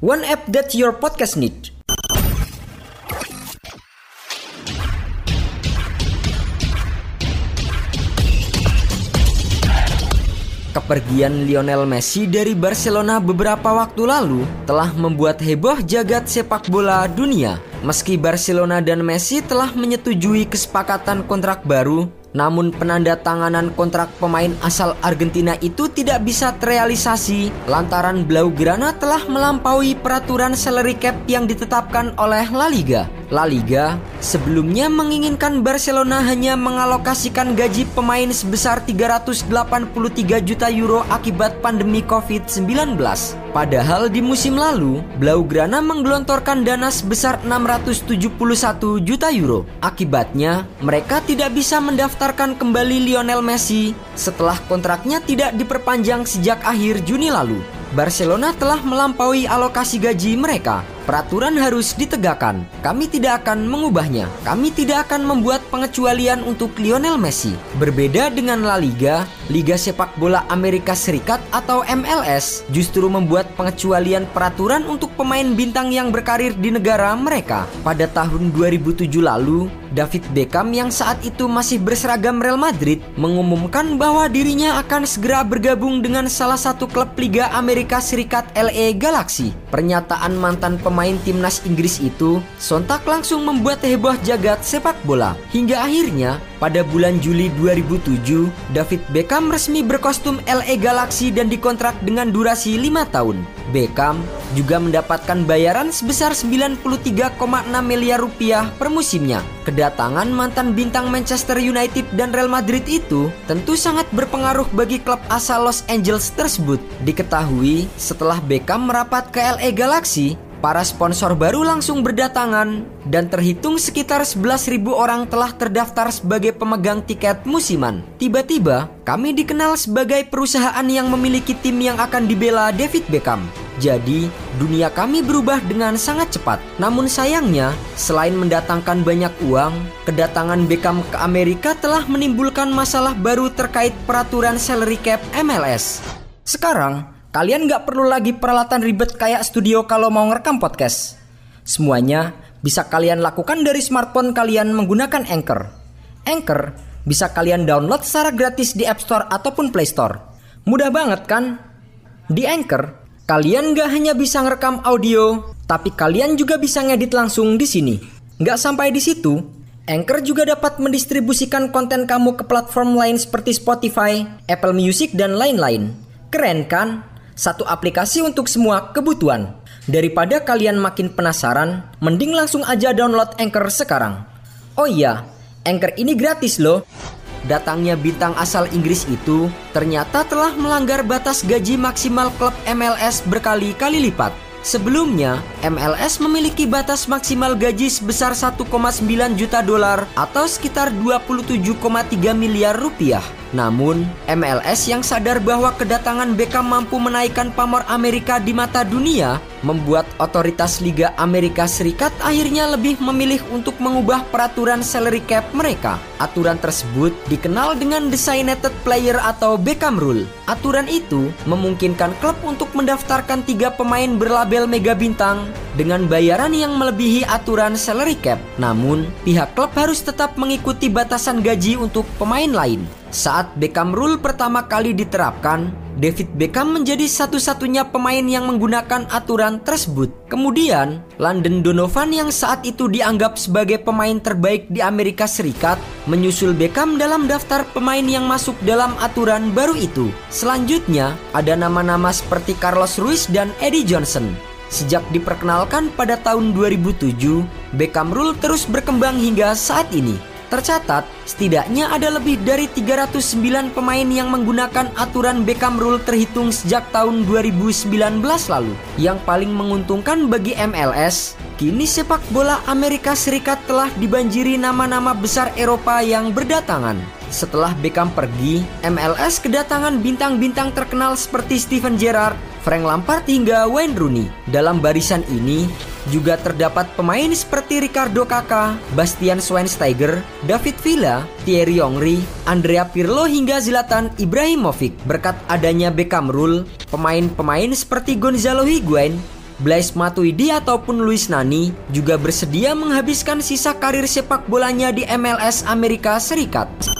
One app that your podcast need. Kepergian Lionel Messi dari Barcelona beberapa waktu lalu telah membuat heboh jagat sepak bola dunia. Meski Barcelona dan Messi telah menyetujui kesepakatan kontrak baru, namun penandatanganan kontrak pemain asal Argentina itu tidak bisa terrealisasi lantaran Blaugrana telah melampaui peraturan salary cap yang ditetapkan oleh La Liga. La Liga sebelumnya menginginkan Barcelona hanya mengalokasikan gaji pemain sebesar 383 juta euro akibat pandemi COVID-19. Padahal di musim lalu, Blaugrana menggelontorkan dana sebesar 671 juta euro. Akibatnya, mereka tidak bisa mendaftarkan kembali Lionel Messi setelah kontraknya tidak diperpanjang sejak akhir Juni lalu. Barcelona telah melampaui alokasi gaji mereka. Peraturan harus ditegakkan. Kami tidak akan mengubahnya. Kami tidak akan membuat pengecualian untuk Lionel Messi. Berbeda dengan La Liga, Liga Sepak Bola Amerika Serikat atau MLS justru membuat pengecualian peraturan untuk pemain bintang yang berkarir di negara mereka. Pada tahun 2007 lalu, David Beckham yang saat itu masih berseragam Real Madrid mengumumkan bahwa dirinya akan segera bergabung dengan salah satu klub Liga Amerika Serikat LA Galaxy. Pernyataan mantan pemain timnas Inggris itu sontak langsung membuat heboh jagat sepak bola. Hingga akhirnya pada bulan Juli 2007, David Beckham resmi berkostum LA Galaxy dan dikontrak dengan durasi 5 tahun. Beckham juga mendapatkan bayaran sebesar 93,6 miliar rupiah per musimnya. Kedatangan mantan bintang Manchester United dan Real Madrid itu tentu sangat berpengaruh bagi klub asal Los Angeles tersebut. Diketahui setelah Beckham merapat ke LA Galaxy, Para sponsor baru langsung berdatangan dan terhitung sekitar 11.000 orang telah terdaftar sebagai pemegang tiket musiman. Tiba-tiba, kami dikenal sebagai perusahaan yang memiliki tim yang akan dibela David Beckham. Jadi, dunia kami berubah dengan sangat cepat. Namun sayangnya, selain mendatangkan banyak uang, kedatangan Beckham ke Amerika telah menimbulkan masalah baru terkait peraturan salary cap MLS. Sekarang, Kalian nggak perlu lagi peralatan ribet kayak studio kalau mau ngerekam podcast. Semuanya bisa kalian lakukan dari smartphone kalian menggunakan Anchor. Anchor bisa kalian download secara gratis di App Store ataupun Play Store. Mudah banget kan? Di Anchor, kalian nggak hanya bisa ngerekam audio, tapi kalian juga bisa ngedit langsung di sini. Nggak sampai di situ, Anchor juga dapat mendistribusikan konten kamu ke platform lain seperti Spotify, Apple Music, dan lain-lain. Keren kan? Satu aplikasi untuk semua kebutuhan. Daripada kalian makin penasaran, mending langsung aja download Anchor sekarang. Oh iya, Anchor ini gratis loh. Datangnya bintang asal Inggris itu ternyata telah melanggar batas gaji maksimal klub MLS berkali-kali lipat. Sebelumnya, MLS memiliki batas maksimal gaji sebesar 1,9 juta dolar atau sekitar 27,3 miliar rupiah. Namun, MLS yang sadar bahwa kedatangan Beckham mampu menaikkan pamor Amerika di mata dunia, membuat otoritas Liga Amerika Serikat akhirnya lebih memilih untuk mengubah peraturan salary cap mereka. Aturan tersebut dikenal dengan Designated Player atau Beckham Rule. Aturan itu memungkinkan klub untuk mendaftarkan tiga pemain berlabel mega bintang dengan bayaran yang melebihi aturan salary cap. Namun, pihak klub harus tetap mengikuti batasan gaji untuk pemain lain. Saat Beckham Rule pertama kali diterapkan, David Beckham menjadi satu-satunya pemain yang menggunakan aturan tersebut. Kemudian, London Donovan yang saat itu dianggap sebagai pemain terbaik di Amerika Serikat menyusul Beckham dalam daftar pemain yang masuk dalam aturan baru itu. Selanjutnya, ada nama-nama seperti Carlos Ruiz dan Eddie Johnson. Sejak diperkenalkan pada tahun 2007, Beckham Rule terus berkembang hingga saat ini. Tercatat, setidaknya ada lebih dari 309 pemain yang menggunakan aturan Beckham Rule terhitung sejak tahun 2019 lalu. Yang paling menguntungkan bagi MLS, kini sepak bola Amerika Serikat telah dibanjiri nama-nama besar Eropa yang berdatangan. Setelah Beckham pergi, MLS kedatangan bintang-bintang terkenal seperti Steven Gerrard, Frank Lampard hingga Wayne Rooney. Dalam barisan ini, juga terdapat pemain seperti Ricardo Kakak, Bastian Schweinsteiger, David Villa, Thierry Henry, Andrea Pirlo hingga Zlatan Ibrahimovic. Berkat adanya Beckham Rule, pemain-pemain seperti Gonzalo Higuain, Blaise Matuidi ataupun Luis Nani juga bersedia menghabiskan sisa karir sepak bolanya di MLS Amerika Serikat.